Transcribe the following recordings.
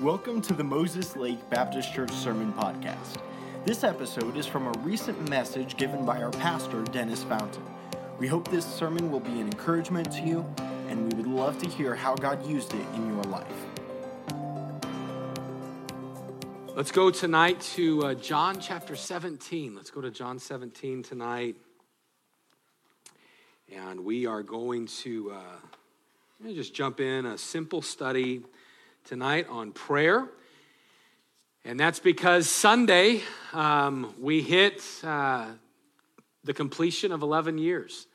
Welcome to the Moses Lake Baptist Church Sermon Podcast. This episode is from a recent message given by our pastor, Dennis Fountain. We hope this sermon will be an encouragement to you, and we would love to hear how God used it in your life. Let's go tonight to uh, John chapter 17. Let's go to John 17 tonight. And we are going to uh, just jump in a simple study tonight on prayer. And that's because Sunday um, we hit uh, the completion of 11 years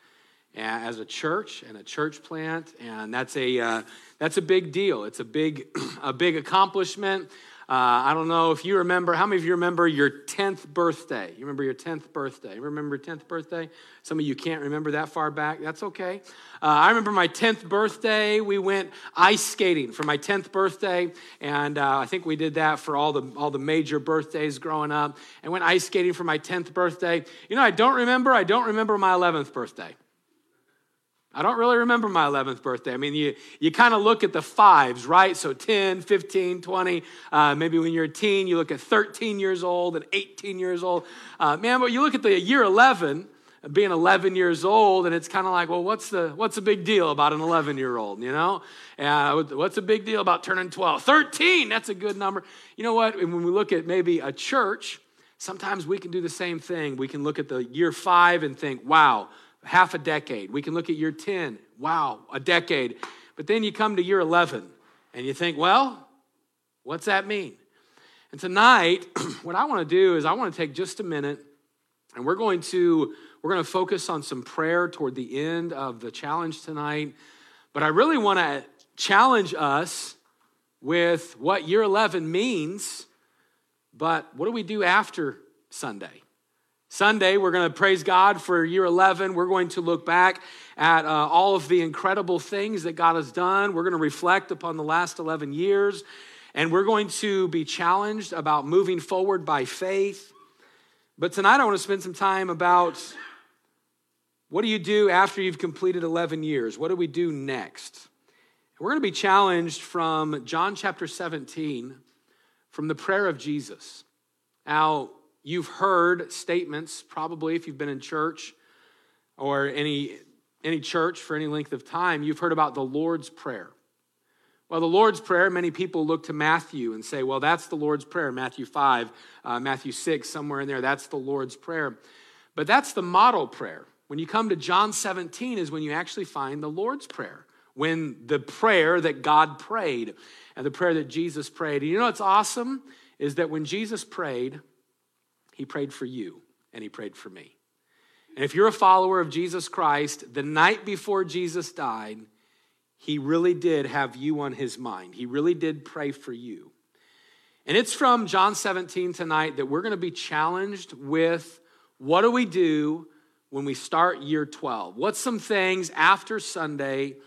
as a church and a church plant, and that's a uh, that's a big deal. It's a big a big accomplishment. Uh, I don't know if you remember, how many of you remember your 10th birthday? You remember your 10th birthday? You remember your 10th birthday? Some of you can't remember that far back. That's okay. Uh, I remember my 10th birthday. We went ice skating for my 10th birthday, and uh, I think we did that for all the, all the major birthdays growing up. And went ice skating for my 10th birthday. You know, I don't remember, I don't remember my 11th birthday. I don't really remember my 11th birthday. I mean, you, you kind of look at the fives, right? So 10, 15, 20. Uh, maybe when you're a teen, you look at 13 years old and 18 years old. Uh, man, but you look at the year 11, being 11 years old, and it's kind of like, well, what's the, what's the big deal about an 11 year old, you know? Uh, what's the big deal about turning 12? 13, that's a good number. You know what? When we look at maybe a church, sometimes we can do the same thing. We can look at the year five and think, wow, half a decade. We can look at year 10. Wow, a decade. But then you come to year 11 and you think, well, what's that mean? And tonight, what I want to do is I want to take just a minute and we're going to we're going to focus on some prayer toward the end of the challenge tonight. But I really want to challenge us with what year 11 means, but what do we do after Sunday? Sunday, we're going to praise God for year 11. We're going to look back at uh, all of the incredible things that God has done. We're going to reflect upon the last 11 years. And we're going to be challenged about moving forward by faith. But tonight, I want to spend some time about what do you do after you've completed 11 years? What do we do next? We're going to be challenged from John chapter 17, from the prayer of Jesus. Now, You've heard statements, probably if you've been in church or any, any church for any length of time, you've heard about the Lord's Prayer. Well, the Lord's Prayer, many people look to Matthew and say, well, that's the Lord's Prayer. Matthew 5, uh, Matthew 6, somewhere in there, that's the Lord's Prayer. But that's the model prayer. When you come to John 17, is when you actually find the Lord's Prayer, when the prayer that God prayed and the prayer that Jesus prayed. And you know what's awesome? Is that when Jesus prayed, he prayed for you and he prayed for me. And if you're a follower of Jesus Christ, the night before Jesus died, he really did have you on his mind. He really did pray for you. And it's from John 17 tonight that we're going to be challenged with what do we do when we start year 12? What's some things after Sunday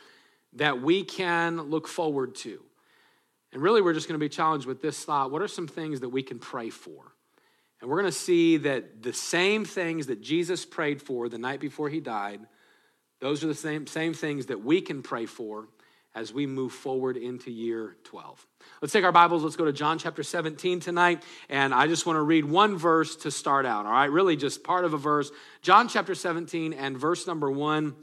that we can look forward to? And really, we're just going to be challenged with this thought what are some things that we can pray for? And we're going to see that the same things that Jesus prayed for the night before he died, those are the same, same things that we can pray for as we move forward into year 12. Let's take our Bibles, let's go to John chapter 17 tonight, and I just want to read one verse to start out, all right? Really just part of a verse. John chapter 17 and verse number 1.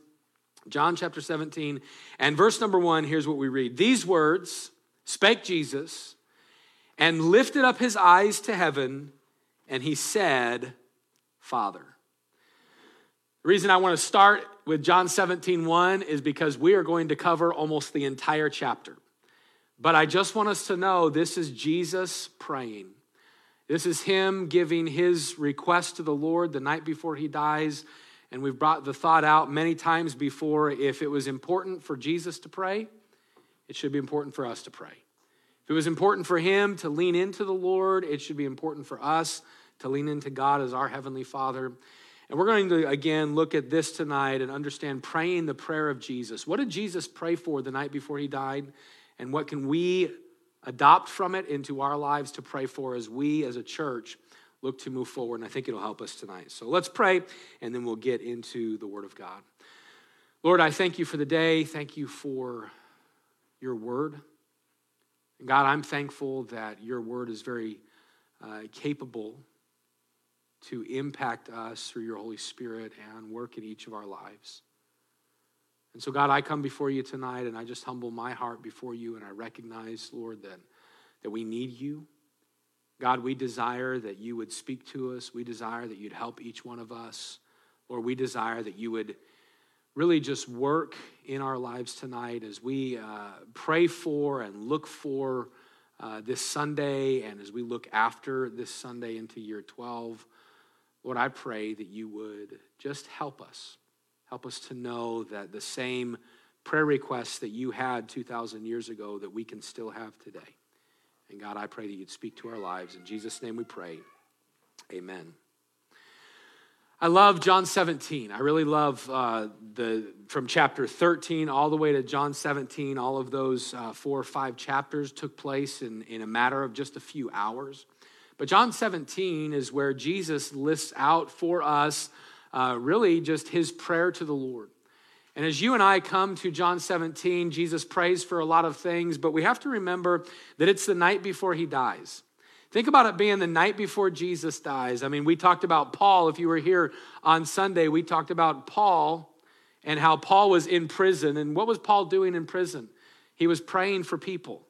John chapter 17 and verse number 1, here's what we read. These words spake Jesus and lifted up his eyes to heaven and he said, Father. The reason I want to start with John 17, 1 is because we are going to cover almost the entire chapter. But I just want us to know this is Jesus praying. This is him giving his request to the Lord the night before he dies. And we've brought the thought out many times before if it was important for Jesus to pray, it should be important for us to pray. If it was important for him to lean into the Lord, it should be important for us to lean into God as our Heavenly Father. And we're going to again look at this tonight and understand praying the prayer of Jesus. What did Jesus pray for the night before he died? And what can we adopt from it into our lives to pray for as we as a church look to move forward? And I think it'll help us tonight. So let's pray and then we'll get into the Word of God. Lord, I thank you for the day. Thank you for your word. And God, I'm thankful that your word is very uh, capable to impact us through your Holy Spirit and work in each of our lives. And so, God, I come before you tonight and I just humble my heart before you and I recognize, Lord, that, that we need you. God, we desire that you would speak to us. We desire that you'd help each one of us. Lord, we desire that you would really just work in our lives tonight as we uh, pray for and look for uh, this Sunday and as we look after this Sunday into year 12. Lord, I pray that you would just help us. Help us to know that the same prayer requests that you had 2,000 years ago that we can still have today. And God, I pray that you'd speak to our lives. In Jesus' name we pray. Amen. I love John 17. I really love uh, the from chapter 13 all the way to John 17. All of those uh, four or five chapters took place in, in a matter of just a few hours. But John 17 is where Jesus lists out for us uh, really just his prayer to the Lord. And as you and I come to John 17, Jesus prays for a lot of things, but we have to remember that it's the night before he dies. Think about it being the night before Jesus dies. I mean, we talked about Paul. If you were here on Sunday, we talked about Paul and how Paul was in prison. And what was Paul doing in prison? He was praying for people.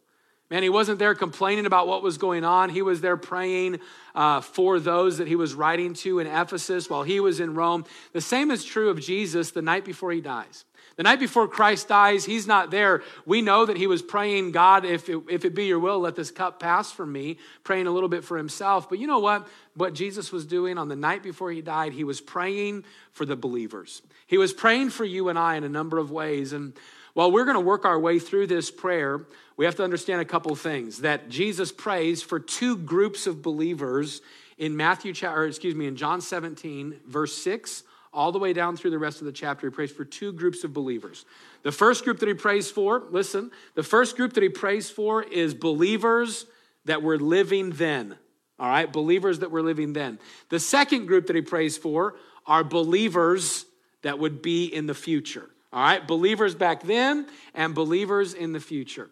Man, he wasn't there complaining about what was going on. He was there praying uh, for those that he was writing to in Ephesus while he was in Rome. The same is true of Jesus the night before he dies. The night before Christ dies, he's not there. We know that he was praying, God, if it, if it be your will, let this cup pass from me, praying a little bit for himself. But you know what? What Jesus was doing on the night before he died, he was praying for the believers. He was praying for you and I in a number of ways. And while we're going to work our way through this prayer, we have to understand a couple things that Jesus prays for two groups of believers in Matthew, or excuse me, in John 17, verse 6 all the way down through the rest of the chapter, he prays for two groups of believers. The first group that he prays for, listen, the first group that he prays for is believers that were living then. All right, believers that were living then. The second group that he prays for are believers that would be in the future. All right, believers back then and believers in the future.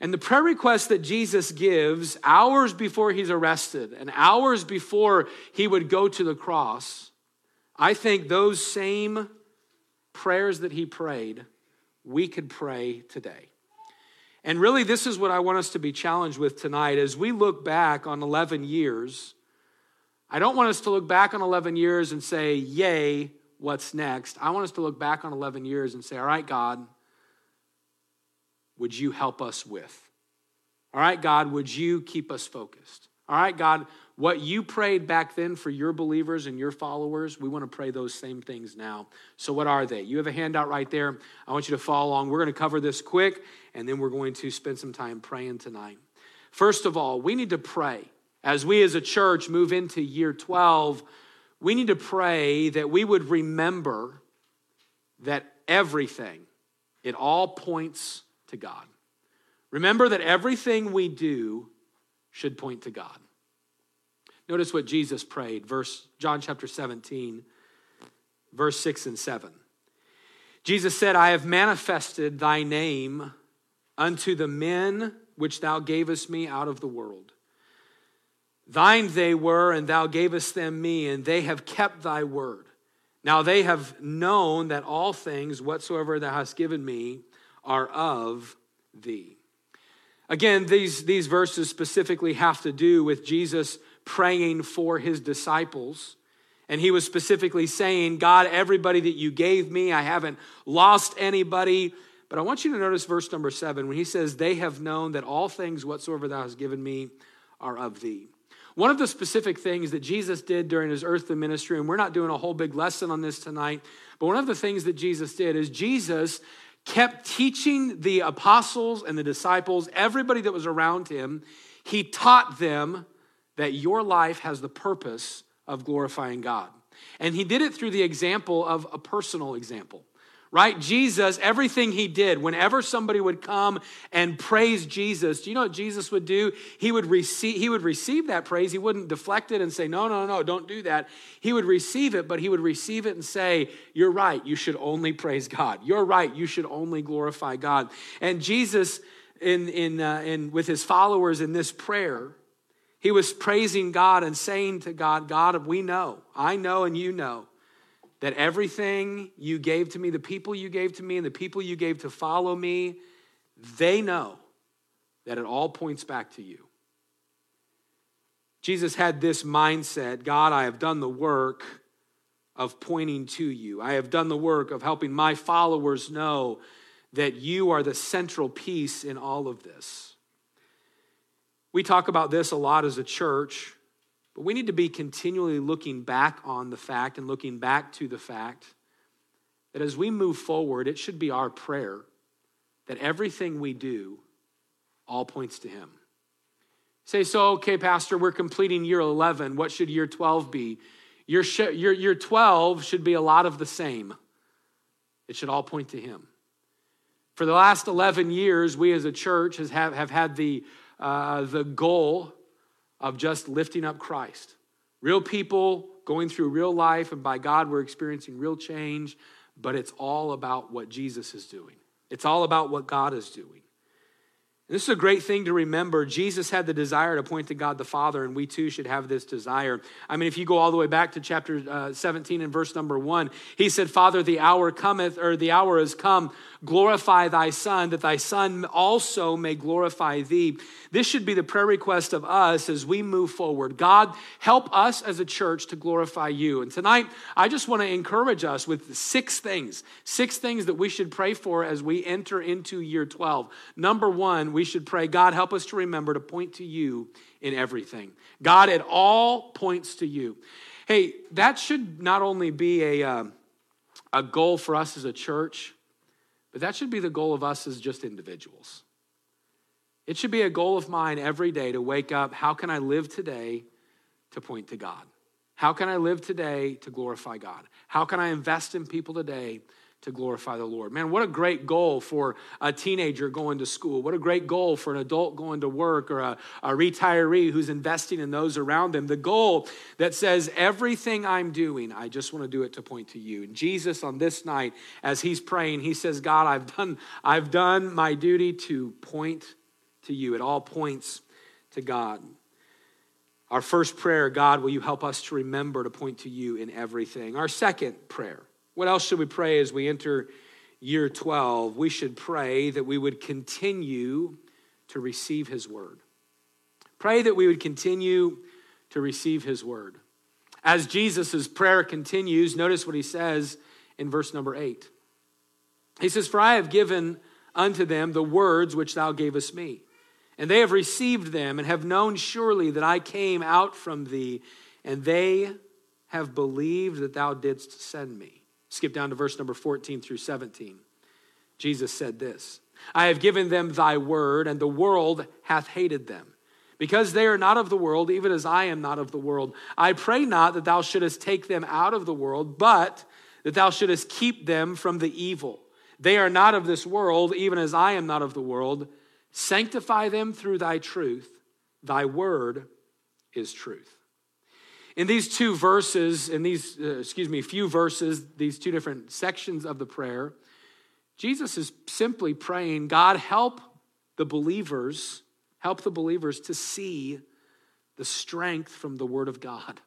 And the prayer request that Jesus gives hours before he's arrested and hours before he would go to the cross I think those same prayers that he prayed, we could pray today. And really, this is what I want us to be challenged with tonight as we look back on 11 years. I don't want us to look back on 11 years and say, Yay, what's next? I want us to look back on 11 years and say, All right, God, would you help us with? All right, God, would you keep us focused? All right, God, what you prayed back then for your believers and your followers, we want to pray those same things now. So, what are they? You have a handout right there. I want you to follow along. We're going to cover this quick, and then we're going to spend some time praying tonight. First of all, we need to pray. As we as a church move into year 12, we need to pray that we would remember that everything, it all points to God. Remember that everything we do should point to God. Notice what Jesus prayed, verse John chapter 17, verse 6 and 7. Jesus said, I have manifested thy name unto the men which thou gavest me out of the world. Thine they were, and thou gavest them me, and they have kept thy word. Now they have known that all things whatsoever thou hast given me are of thee. Again, these, these verses specifically have to do with Jesus praying for his disciples. And he was specifically saying, God, everybody that you gave me, I haven't lost anybody. But I want you to notice verse number seven when he says, They have known that all things whatsoever thou hast given me are of thee. One of the specific things that Jesus did during his earthly ministry, and we're not doing a whole big lesson on this tonight, but one of the things that Jesus did is Jesus kept teaching the apostles and the disciples, everybody that was around him, he taught them that your life has the purpose of glorifying God. And he did it through the example of a personal example right? Jesus, everything he did, whenever somebody would come and praise Jesus, do you know what Jesus would do? He would receive, he would receive that praise. He wouldn't deflect it and say, no, no, no, don't do that. He would receive it, but he would receive it and say, You're right, you should only praise God. You're right, you should only glorify God. And Jesus in, in, uh, in, with his followers in this prayer, he was praising God and saying to God, God, we know, I know, and you know that everything you gave to me, the people you gave to me, and the people you gave to follow me, they know that it all points back to you. Jesus had this mindset God, I have done the work of pointing to you. I have done the work of helping my followers know that you are the central piece in all of this. We talk about this a lot as a church, but we need to be continually looking back on the fact and looking back to the fact that as we move forward, it should be our prayer that everything we do all points to Him. Say, so, okay, Pastor, we're completing year 11. What should year 12 be? Your, your, your 12 should be a lot of the same. It should all point to Him. For the last 11 years, we as a church has have, have had the, uh, the goal of just lifting up Christ. Real people going through real life, and by God, we're experiencing real change, but it's all about what Jesus is doing. It's all about what God is doing. This is a great thing to remember. Jesus had the desire to point to God the Father, and we too should have this desire. I mean, if you go all the way back to chapter uh, 17 and verse number one, he said, Father, the hour cometh, or the hour has come glorify thy Son, that thy Son also may glorify thee. This should be the prayer request of us as we move forward. God, help us as a church to glorify you. And tonight, I just want to encourage us with six things, six things that we should pray for as we enter into year 12. Number one, we should pray, God, help us to remember to point to you in everything. God, it all points to you. Hey, that should not only be a, uh, a goal for us as a church, but that should be the goal of us as just individuals. It should be a goal of mine every day to wake up. How can I live today to point to God? How can I live today to glorify God? How can I invest in people today to glorify the Lord. Man, what a great goal for a teenager going to school. What a great goal for an adult going to work or a, a, retiree who's investing in those around them. The goal that says, everything I'm doing, I just want to do it to point to you. And Jesus on this night, as he's praying, he says, God, I've done, I've done my duty to point to you. It all points to God. Our first prayer, God, will you help us to remember to point to you in everything? Our second prayer, what else should we pray as we enter year 12? We should pray that we would continue to receive His word. Pray that we would continue to receive His word. As Jesus' prayer continues, notice what he says in verse number 8. He says, For I have given unto them the words which thou gavest me, and they have received them, and have known surely that I came out from thee, and they have believed that thou didst send me. Skip down to verse number 14 through 17. Jesus said this I have given them thy word, and the world hath hated them. Because they are not of the world, even as I am not of the world. I pray not that thou shouldest take them out of the world, but that thou shouldest keep them from the evil. They are not of this world, even as I am not of the world. Sanctify them through thy truth. Thy word is truth. In these two verses, in these, uh, excuse me, few verses, these two different sections of the prayer, Jesus is simply praying, God, help the believers, help the believers to see the strength from the Word of God.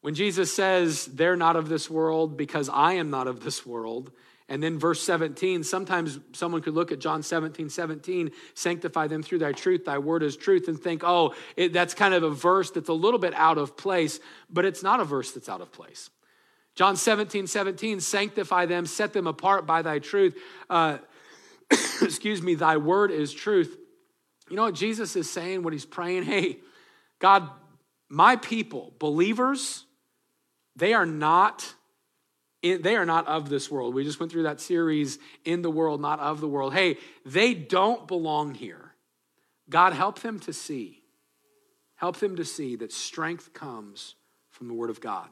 When Jesus says, they're not of this world because I am not of this world, and then verse 17, sometimes someone could look at John 17, 17, sanctify them through thy truth, thy word is truth, and think, oh, it, that's kind of a verse that's a little bit out of place, but it's not a verse that's out of place. John 17, 17, sanctify them, set them apart by thy truth. Uh, excuse me, thy word is truth. You know what Jesus is saying, what he's praying? Hey, God, my people, believers, they are not they are not of this world. We just went through that series, In the World, Not of the World. Hey, they don't belong here. God, help them to see. Help them to see that strength comes from the Word of God.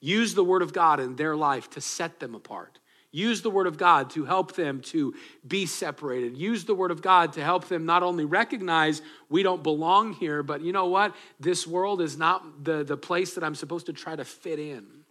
Use the Word of God in their life to set them apart. Use the Word of God to help them to be separated. Use the Word of God to help them not only recognize we don't belong here, but you know what? This world is not the, the place that I'm supposed to try to fit in.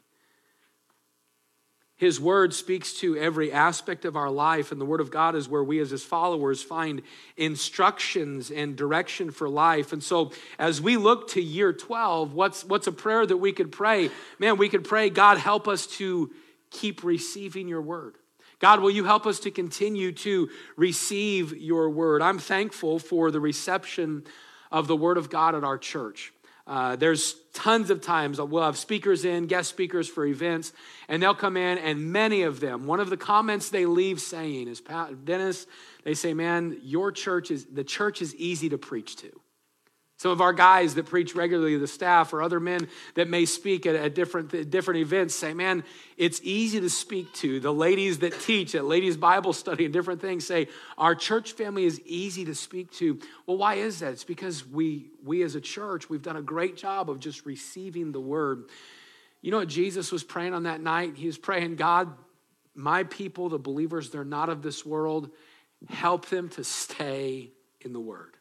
His word speaks to every aspect of our life, and the word of God is where we, as his followers, find instructions and direction for life. And so, as we look to year 12, what's, what's a prayer that we could pray? Man, we could pray, God, help us to keep receiving your word. God, will you help us to continue to receive your word? I'm thankful for the reception of the word of God at our church. Uh, there's tons of times we'll have speakers in, guest speakers for events, and they'll come in, and many of them, one of the comments they leave saying is, Dennis, they say, man, your church is, the church is easy to preach to. Some of our guys that preach regularly, the staff or other men that may speak at, at different, different events say, man, it's easy to speak to. The ladies that teach at ladies' Bible study and different things say, our church family is easy to speak to. Well, why is that? It's because we, we as a church, we've done a great job of just receiving the word. You know what Jesus was praying on that night? He was praying, God, my people, the believers, they're not of this world. Help them to stay in the word.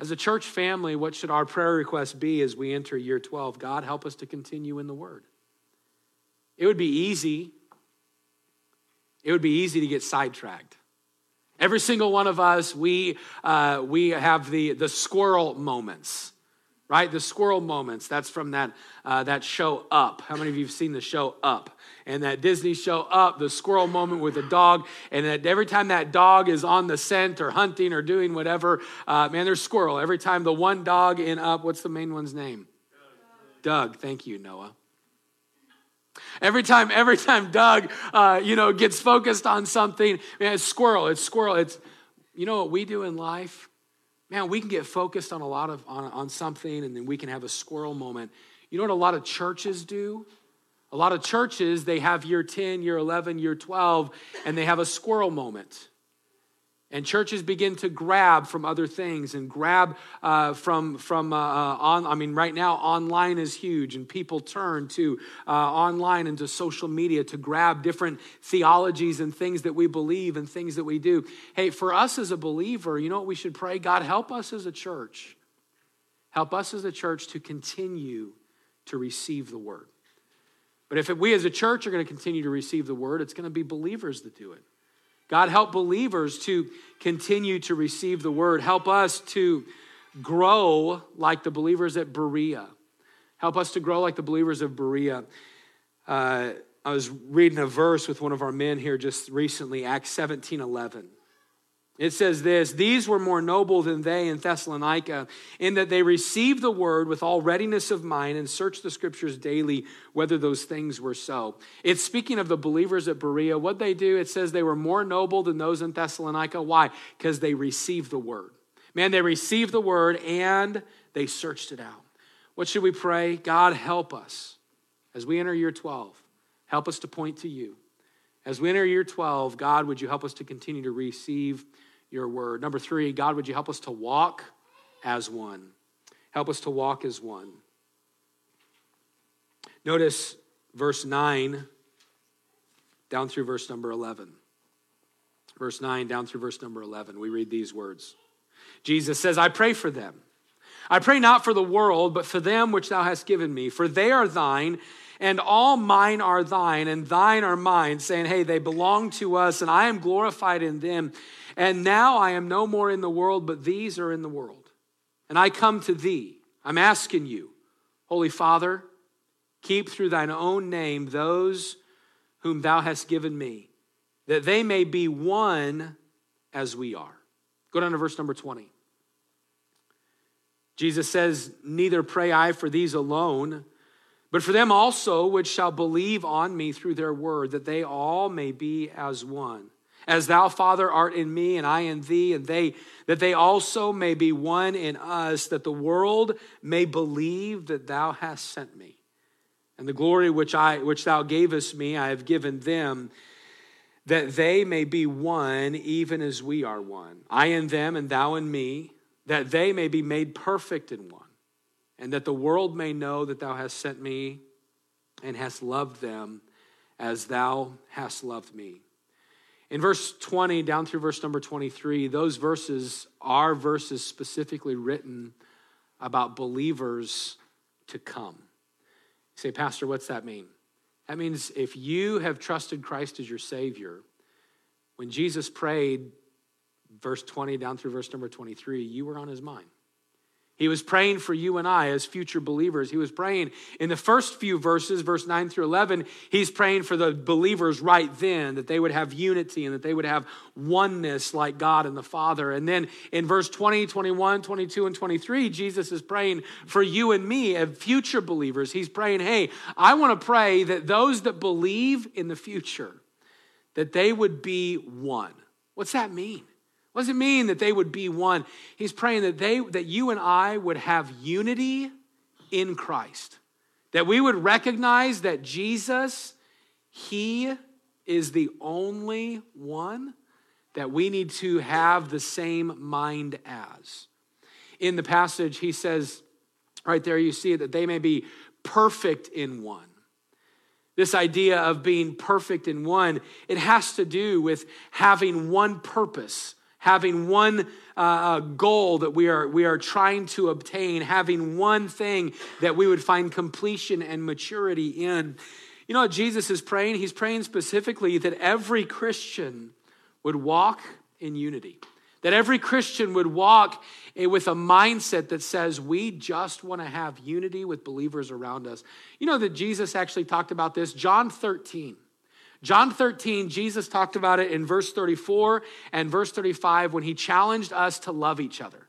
As a church family, what should our prayer request be as we enter year 12? God, help us to continue in the Word. It would be easy. It would be easy to get sidetracked. Every single one of us, we, uh, we have the, the squirrel moments right? The squirrel moments. That's from that, uh, that show Up. How many of you have seen the show Up? And that Disney show Up, the squirrel moment with the dog. And that every time that dog is on the scent or hunting or doing whatever, uh, man, there's squirrel. Every time the one dog in Up, what's the main one's name? Dug. Dug. Thank you, Noah. Every time, every time Dug, uh, you know, gets focused on something, man, it's squirrel. It's squirrel. It's, you know what we do in life? Man, we can get focused on a lot of on, on something and then we can have a squirrel moment. You know what a lot of churches do? A lot of churches, they have year 10, year 11, year 12, and they have a squirrel moment. And churches begin to grab from other things and grab uh, from, from uh, uh, on, I mean, right now, online is huge, and people turn to uh, online and to social media to grab different theologies and things that we believe and things that we do. Hey, for us as a believer, you know what we should pray? God, help us as a church. Help us as a church to continue to receive the word. But if we as a church are going to continue to receive the word, it's going to be believers that do it. God, help believers to continue to receive the word. Help us to grow like the believers at Berea. Help us to grow like the believers of Berea. Uh, I was reading a verse with one of our men here just recently, Acts 17 11. It says this These were more noble than they in Thessalonica, in that they received the word with all readiness of mind and searched the scriptures daily whether those things were so. It's speaking of the believers at Berea. What they do, it says they were more noble than those in Thessalonica. Why? Because they received the word. Man, they received the word and they searched it out. What should we pray? God, help us as we enter year 12. Help us to point to you. As we enter year 12, God, would you help us to continue to receive your word. Number three, God, would you help us to walk as one? Help us to walk as one. Notice verse 9 down through verse number 11. Verse 9 down through verse number 11. We read these words Jesus says, I pray for them. I pray not for the world, but for them which thou hast given me, for they are thine, and all mine are thine, and thine are mine, saying, Hey, they belong to us, and I am glorified in them. And now I am no more in the world, but these are in the world. And I come to thee. I'm asking you, Holy Father, keep through thine own name those whom thou hast given me, that they may be one as we are. Go down to verse number 20. Jesus says, Neither pray I for these alone, but for them also which shall believe on me through their word, that they all may be as one as thou, Father, art in me and I in thee, and they that they also may be one in us, that the world may believe that thou hast sent me. And the glory which I which thou gavest me, I have given them, that they may be one, even as we are one. I in them, and thou in me, that they may be made perfect in one, and that the world may know that thou hast sent me and hast loved them as thou hast loved me. In verse 20 down through verse number 23, those verses are verses specifically written about believers to come. You say, Pastor, what's that mean? That means if you have trusted Christ as your Savior, when Jesus prayed, verse 20 down through verse number 23, you were on his mind. He was praying for you and I as future believers. He was praying in the first few verses, verse 9 through 11, he's praying for the believers right then that they would have unity and that they would have oneness like God and the Father. And then in verse 20, 21, 22, and 23, Jesus is praying for you and me as future believers. He's praying, hey, I want to pray that those that believe in the future, that they would be one. What's that mean? What does it mean that they would be one? He's praying that they that you and I would have unity in Christ. That we would recognize that Jesus he is the only one that we need to have the same mind as. In the passage he says right there you see that they may be perfect in one. This idea of being perfect in one, it has to do with having one purpose having one uh, uh, goal that we are, we are trying to obtain, having one thing that we would find completion and maturity in. You know what Jesus is praying? He's praying specifically that every Christian would walk in unity, that every Christian would walk with a mindset that says we just want to have unity with believers around us. You know that Jesus actually talked about this. John 13. John 13, Jesus talked about it in verse 34 and verse 35 when he challenged us to love each other.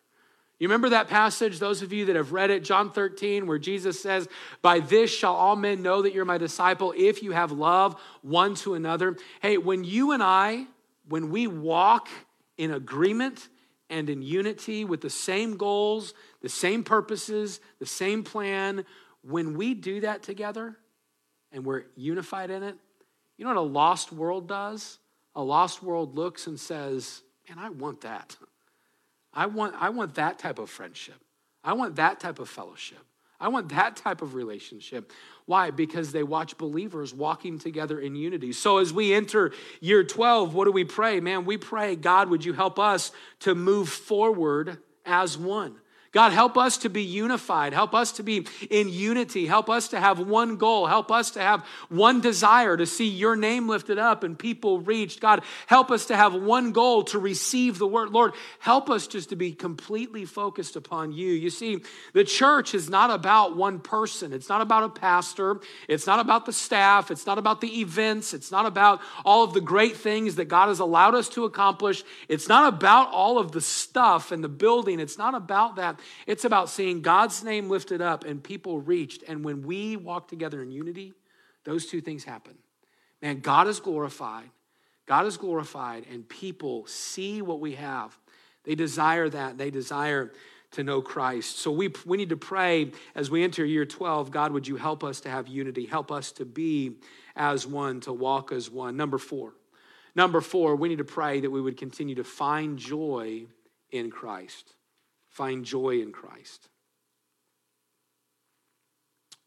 You remember that passage, those of you that have read it, John 13, where Jesus says, By this shall all men know that you're my disciple if you have love one to another. Hey, when you and I, when we walk in agreement and in unity with the same goals, the same purposes, the same plan, when we do that together and we're unified in it, you know what a lost world does? A lost world looks and says, Man, I want that. I want, I want that type of friendship. I want that type of fellowship. I want that type of relationship. Why? Because they watch believers walking together in unity. So as we enter year 12, what do we pray? Man, we pray, God, would you help us to move forward as one? God, help us to be unified. Help us to be in unity. Help us to have one goal. Help us to have one desire to see your name lifted up and people reached. God, help us to have one goal to receive the word. Lord, help us just to be completely focused upon you. You see, the church is not about one person, it's not about a pastor, it's not about the staff, it's not about the events, it's not about all of the great things that God has allowed us to accomplish. It's not about all of the stuff and the building. It's not about that. It's about seeing God's name lifted up and people reached. And when we walk together in unity, those two things happen. Man, God is glorified. God is glorified, and people see what we have. They desire that. They desire to know Christ. So we, we need to pray as we enter year 12 God, would you help us to have unity? Help us to be as one, to walk as one. Number four. Number four, we need to pray that we would continue to find joy in Christ find joy in Christ.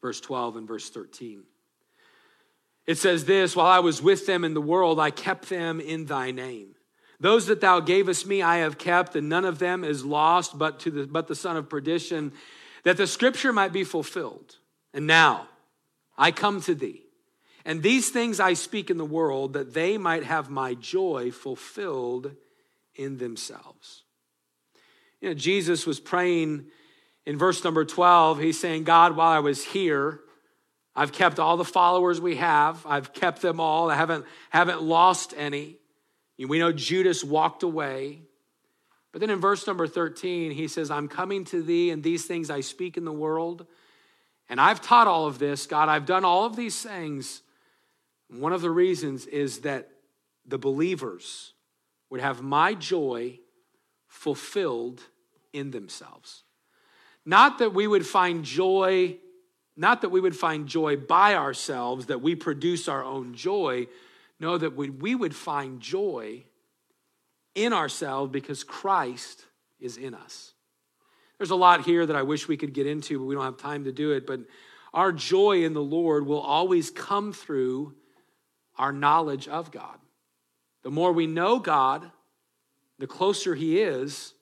Verse 12 and verse 13. It says this While I was with them in the world, I kept them in thy name. Those that thou gavest me, I have kept, and none of them is lost but, to the, but the son of perdition, that the scripture might be fulfilled. And now I come to thee. And these things I speak in the world, that they might have my joy fulfilled in themselves. You know, Jesus was praying in verse number 12. He's saying, God, while I was here, I've kept all the followers we have. I've kept them all. I haven't, haven't lost any. We know Judas walked away. But then in verse number 13, he says, I'm coming to thee, and these things I speak in the world. And I've taught all of this, God. I've done all of these things. One of the reasons is that the believers would have my joy fulfilled in themselves. Not that we would find joy, not that we would find joy by ourselves, that we produce our own joy. No, that we, we would find joy in ourselves because Christ is in us. There's a lot here that I wish we could get into, but we don't have time to do it. But our joy in the Lord will always come through our knowledge of God. The more we know God, the closer He is,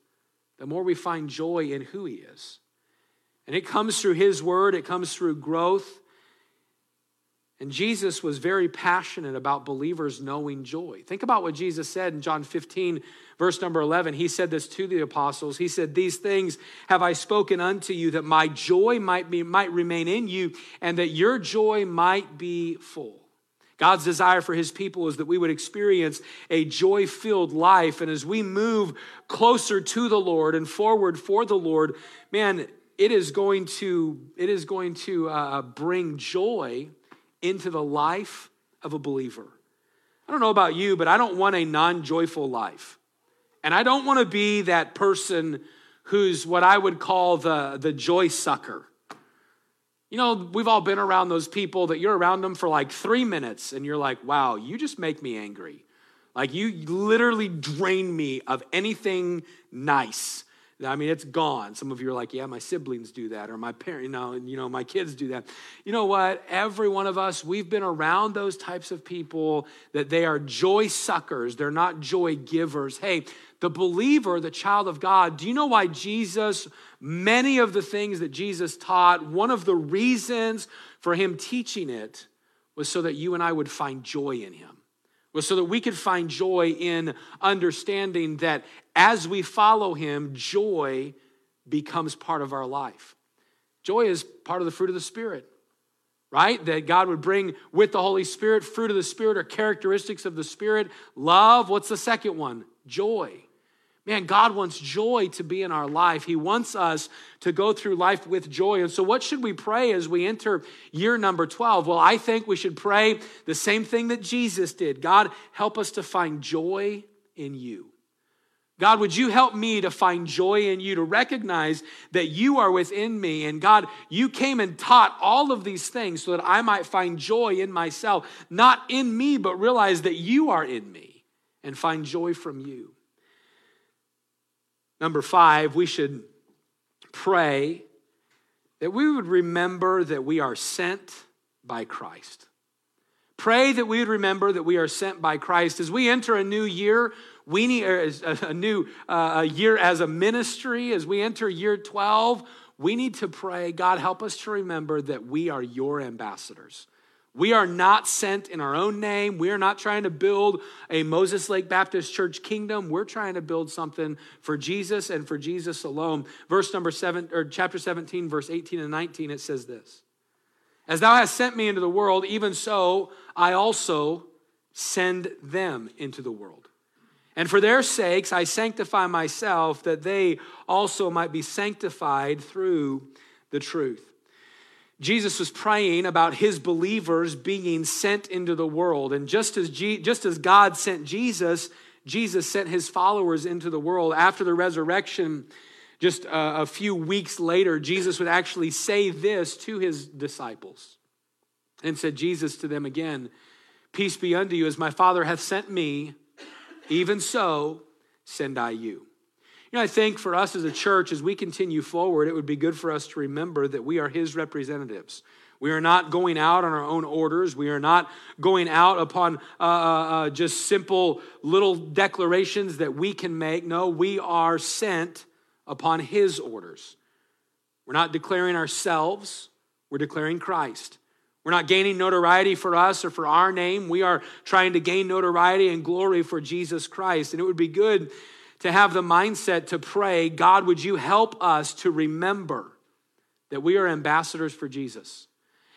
the more we find joy in who He is. And it comes through His Word, it comes through growth. And Jesus was very passionate about believers knowing joy. Think about what Jesus said in John 15, verse number 11. He said this to the apostles. He said, These things have I spoken unto you, that my joy might, be, might remain in you, and that your joy might be full. God's desire for his people is that we would experience a joy filled life. And as we move closer to the Lord and forward for the Lord, man, it is going to, it is going to uh, bring joy into the life of a believer. I don't know about you, but I don't want a non joyful life. And I don't want to be that person who's what I would call the, the joy sucker. You know, we've all been around those people that you're around them for like three minutes and you're like, wow, you just make me angry. Like you literally drain me of anything nice. I mean, it's gone. Some of you are like, yeah, my siblings do that, or my parents, you know, you know, my kids do that. You know what? Every one of us, we've been around those types of people that they are joy suckers. They're not joy givers. Hey, the believer, the child of God, do you know why Jesus, many of the things that Jesus taught, one of the reasons for him teaching it was so that you and I would find joy in him was so that we could find joy in understanding that as we follow him, joy becomes part of our life. Joy is part of the fruit of the Spirit, right? That God would bring with the Holy Spirit. Fruit of the Spirit or characteristics of the Spirit. Love, what's the second one? Joy. Man, God wants joy to be in our life. He wants us to go through life with joy. And so, what should we pray as we enter year number 12? Well, I think we should pray the same thing that Jesus did God, help us to find joy in you. God, would you help me to find joy in you, to recognize that you are within me? And God, you came and taught all of these things so that I might find joy in myself, not in me, but realize that you are in me and find joy from you. Number five, we should pray that we would remember that we are sent by Christ. Pray that we would remember that we are sent by Christ. As we enter a new year, we need a new uh, a year as a ministry. As we enter year 12, we need to pray, God, help us to remember that we are your ambassadors. We are not sent in our own name. We are not trying to build a Moses Lake Baptist Church kingdom. We're trying to build something for Jesus and for Jesus alone. Verse number 7 or chapter 17 verse 18 and 19 it says this. As thou hast sent me into the world, even so I also send them into the world. And for their sakes I sanctify myself that they also might be sanctified through the truth. Jesus was praying about his believers being sent into the world. And just as, just as God sent Jesus, Jesus sent his followers into the world. After the resurrection, just a, a few weeks later, Jesus would actually say this to his disciples and said, Jesus to them again, Peace be unto you, as my Father hath sent me, even so send I you. You know, I think for us as a church, as we continue forward, it would be good for us to remember that we are His representatives. We are not going out on our own orders. We are not going out upon uh, uh, uh, just simple little declarations that we can make. No, we are sent upon His orders. We're not declaring ourselves, we're declaring Christ. We're not gaining notoriety for us or for our name. We are trying to gain notoriety and glory for Jesus Christ. And it would be good to have the mindset to pray, God, would you help us to remember that we are ambassadors for Jesus?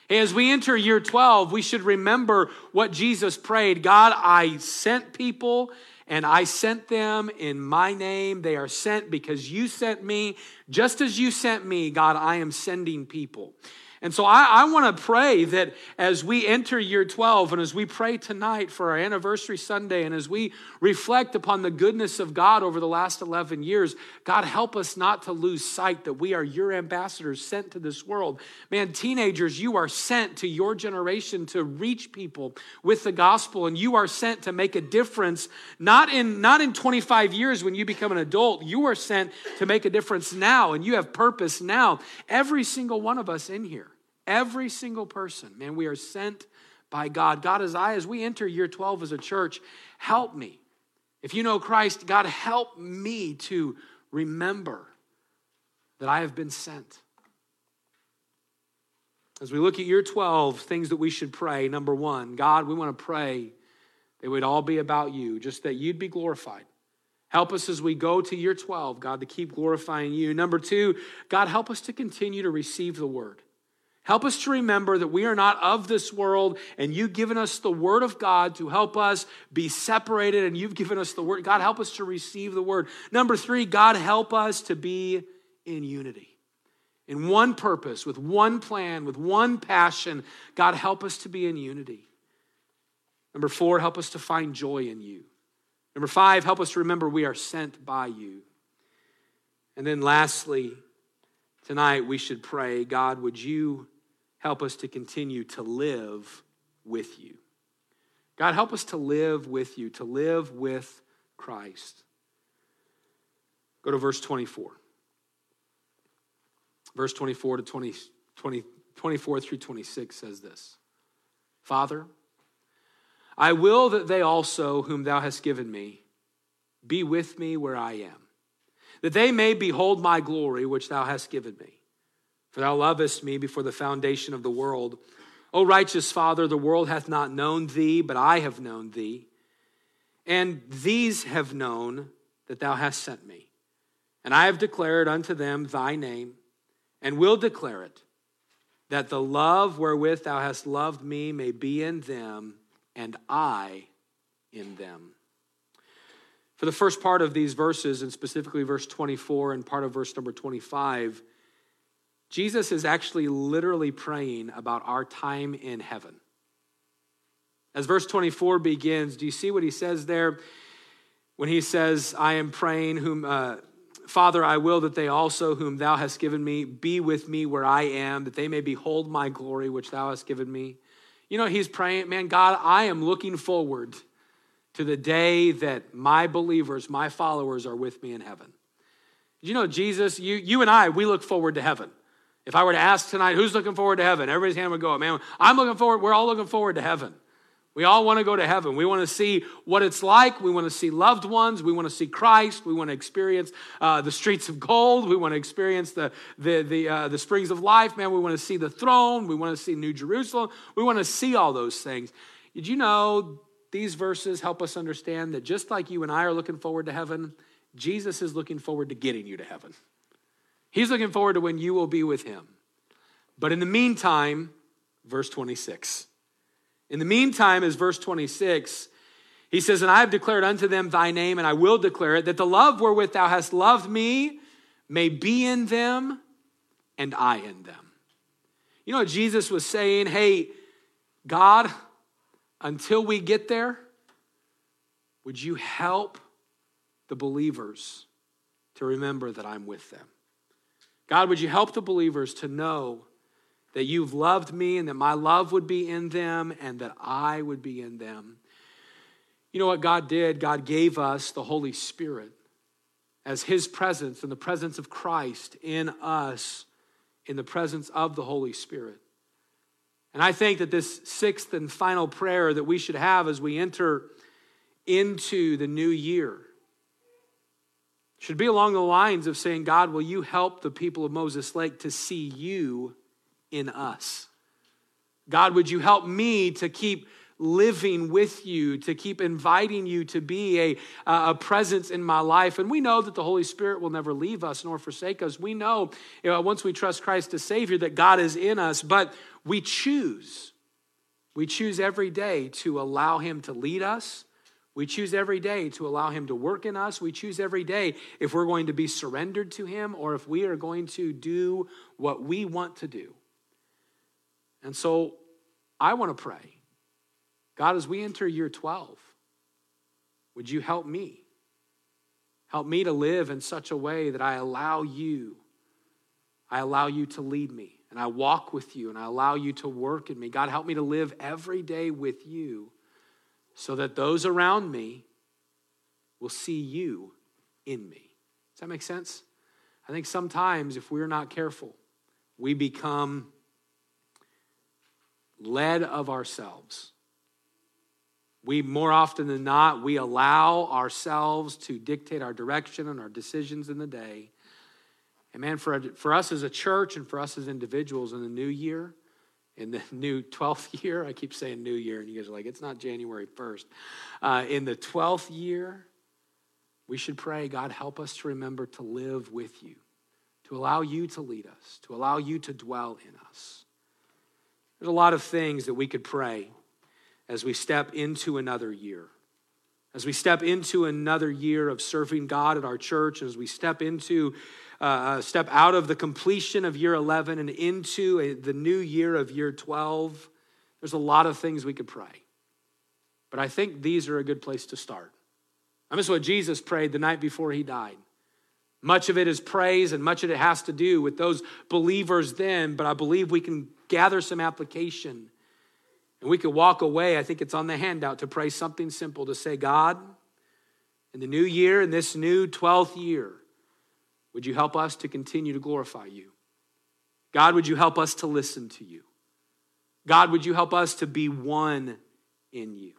As we enter year 12, we should remember what Jesus prayed God, I sent people and I sent them in my name. They are sent because you sent me. Just as you sent me, God, I am sending people. And so I, I want to pray that as we enter year 12 and as we pray tonight for our anniversary Sunday and as we reflect upon the goodness of God over the last 11 years, God, help us not to lose sight that we are your ambassadors sent to this world. Man, teenagers, you are sent to your generation to reach people with the gospel and you are sent to make a difference, not in, not in 25 years when you become an adult. You are sent to make a difference now and you have purpose now. Every single one of us in here. Every single person, man, we are sent by God. God, as I, as we enter year 12 as a church, help me. If you know Christ, God, help me to remember that I have been sent. As we look at year 12, things that we should pray. Number one, God, we want to pray they would all be about you, just that you'd be glorified. Help us as we go to year 12, God, to keep glorifying you. Number two, God, help us to continue to receive the word. Help us to remember that we are not of this world, and you've given us the word of God to help us be separated, and you've given us the word. God, help us to receive the word. Number three, God, help us to be in unity in one purpose, with one plan, with one passion. God, help us to be in unity. Number four, help us to find joy in you. Number five, help us to remember we are sent by you. And then lastly, tonight we should pray God, would you help us to continue to live with you? God, help us to live with you, to live with Christ. Go to verse 24 verse 24 to 20, 20, 24 through 26 says this Father, I will that they also, whom thou hast given me, be with me where I am, that they may behold my glory which thou hast given me. For thou lovest me before the foundation of the world. O righteous Father, the world hath not known thee, but I have known thee. And these have known that thou hast sent me. And I have declared unto them thy name and will declare it, that the love wherewith thou hast loved me may be in them, and I in them. For the first part of these verses, and specifically verse 24 and part of verse number 25, Jesus is actually literally praying about our time in heaven. As verse 24 begins, do you see what he says there? When he says, I am praying, whom. Uh, Father, I will that they also, whom thou hast given me, be with me where I am, that they may behold my glory which thou hast given me. You know, he's praying, man, God, I am looking forward to the day that my believers, my followers are with me in heaven. You know, Jesus, you, you and I, we look forward to heaven. If I were to ask tonight, who's looking forward to heaven? Everybody's hand would go up. Man, I'm looking forward, we're all looking forward to heaven. We all want to go to heaven. We want to see what it's like. We want to see loved ones. We want to see Christ. We want to experience uh, the streets of gold. We want to experience the, the, the, uh, the springs of life. Man, we want to see the throne. We want to see New Jerusalem. We want to see all those things. Did you know these verses help us understand that just like you and I are looking forward to heaven, Jesus is looking forward to getting you to heaven. He's looking forward to when you will be with him. But in the meantime, verse 26. In the meantime, is verse 26, he says, And I have declared unto them thy name, and I will declare it, that the love wherewith thou hast loved me may be in them, and I in them. You know, Jesus was saying, Hey, God, until we get there, would you help the believers to remember that I'm with them? God, would you help the believers to know that you've loved me and that my love would be in them and that I would be in them. You know what God did? God gave us the Holy Spirit as His presence and the presence of Christ in us, in the presence of the Holy Spirit. And I think that this sixth and final prayer that we should have as we enter into the new year should be along the lines of saying, God, will you help the people of Moses Lake to see you in us. God, would you help me to keep living with you, to keep inviting you to be a, a presence in my life. And we know that the Holy Spirit will never leave us nor forsake us. We know you know, once we trust Christ as Savior that God is in us, but we choose. We choose every day to allow Him to lead us. We choose every day to allow Him to work in us. We choose every day if we're going to be surrendered to Him or if we are going to do what we want to do. And so I want to pray God, as we enter year 12, would you help me? Help me to live in such a way that I allow you, I allow you to lead me, and I walk with you, and I allow you to work in me. God, help me to live every day with you so that those around me will see you in me. Does that make sense? I think sometimes if we're not careful, we become led of ourselves. We, more often than not, we allow ourselves to dictate our direction and our decisions in the day. And man, for, for us as a church and for us as individuals in the new year, in the new 12th year. I keep saying new year, and you guys are like, it's not January 1st. Uh, in the 12th year, we should pray, God, help us to remember to live with you, to allow you to lead us, to allow you to dwell in us. There's a lot of things that we could pray as we step into another year. As we step into another year of serving God at our church, as we step into uh, uh step out of the completion of year 11 and into a, the new year of year 12, there's a lot of things we could pray. But I think these are a good place to start. I miss what Jesus prayed the night before he died. Much of it is praise and much of it has to do with those believers then, but I believe we can gather some application and we could walk away. I think it's on the handout to pray something simple to say, God, in the new year, in this new 12th year, would you help us to continue to glorify you? God, would you help us to listen to you? God, would you help us to be one in you?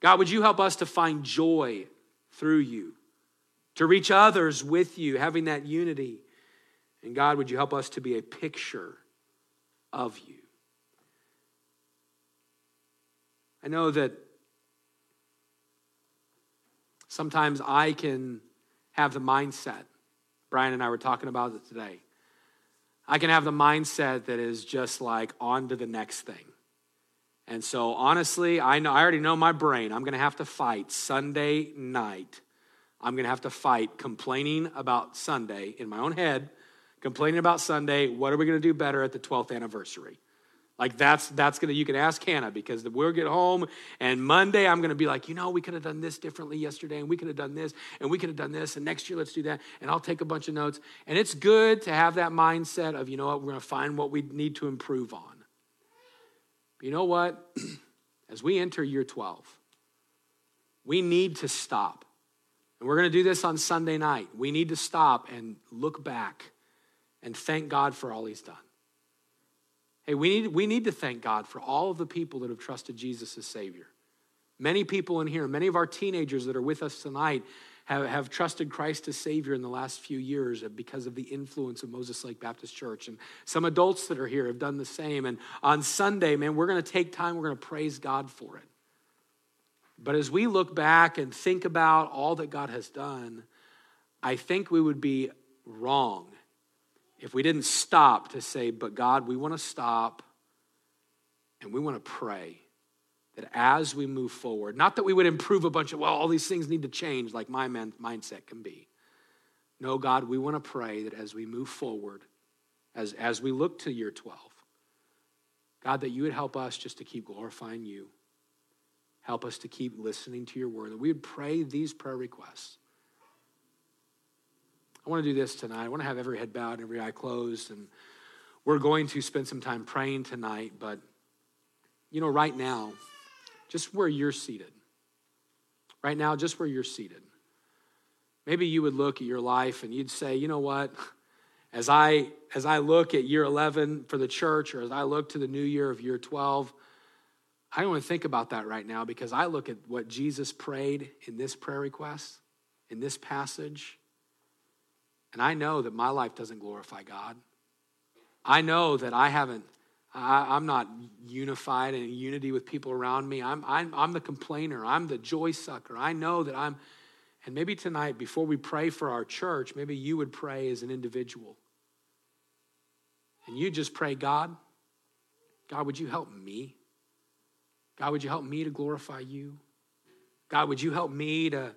God, would you help us to find joy through you, to reach others with you, having that unity? And God, would you help us to be a picture of you? I know that sometimes I can have the mindset, Brian and I were talking about it today. I can have the mindset that is just like on to the next thing. And so honestly, I know I already know my brain. I'm going to have to fight Sunday night. I'm going to have to fight complaining about Sunday in my own head, complaining about Sunday. What are we going to do better at the 12th anniversary? Like that's that's gonna you can ask Hannah because we'll get home and Monday I'm gonna be like, you know, we could have done this differently yesterday, and we could have done this, and we could have done this, and next year let's do that, and I'll take a bunch of notes. And it's good to have that mindset of, you know what, we're gonna find what we need to improve on. But you know what? As we enter year 12, we need to stop. And we're gonna do this on Sunday night. We need to stop and look back and thank God for all He's done. Hey, we need, we need to thank God for all of the people that have trusted Jesus as Savior. Many people in here, many of our teenagers that are with us tonight, have, have trusted Christ as Savior in the last few years because of the influence of Moses Lake Baptist Church. And some adults that are here have done the same. And on Sunday, man, we're going to take time, we're going to praise God for it. But as we look back and think about all that God has done, I think we would be wrong if we didn't stop to say, but God, we want to stop and we want to pray that as we move forward, not that we would improve a bunch of, well, all these things need to change like my man, mindset can be. No, God, we want to pray that as we move forward, as, as we look to year 12, God, that you would help us just to keep glorifying you. Help us to keep listening to your word. That we would pray these prayer requests I want to do this tonight. I want to have every head bowed and every eye closed. And we're going to spend some time praying tonight. But, you know, right now, just where you're seated, right now, just where you're seated, maybe you would look at your life and you'd say, you know what? As I, as I look at year 11 for the church, or as I look to the new year of year 12, I don't want to think about that right now because I look at what Jesus prayed in this prayer request, in this passage and I know that my life doesn't glorify God. I know that I haven't, I, am not unified in unity with people around me. I'm, I'm, I'm the complainer. I'm the joy sucker. I know that I'm, and maybe tonight, before we pray for our church, maybe you would pray as an individual. And you just pray, God, God, would you help me? God, would you help me to glorify you? God, would you help me to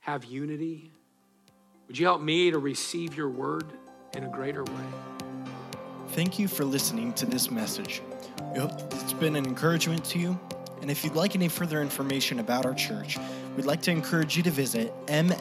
have unity? Would you help me to receive your word in a greater way? Thank you for listening to this message. We hope it's been an encouragement to you. And if you'd like any further information about our church, we'd like to encourage you to visit mlbc.church.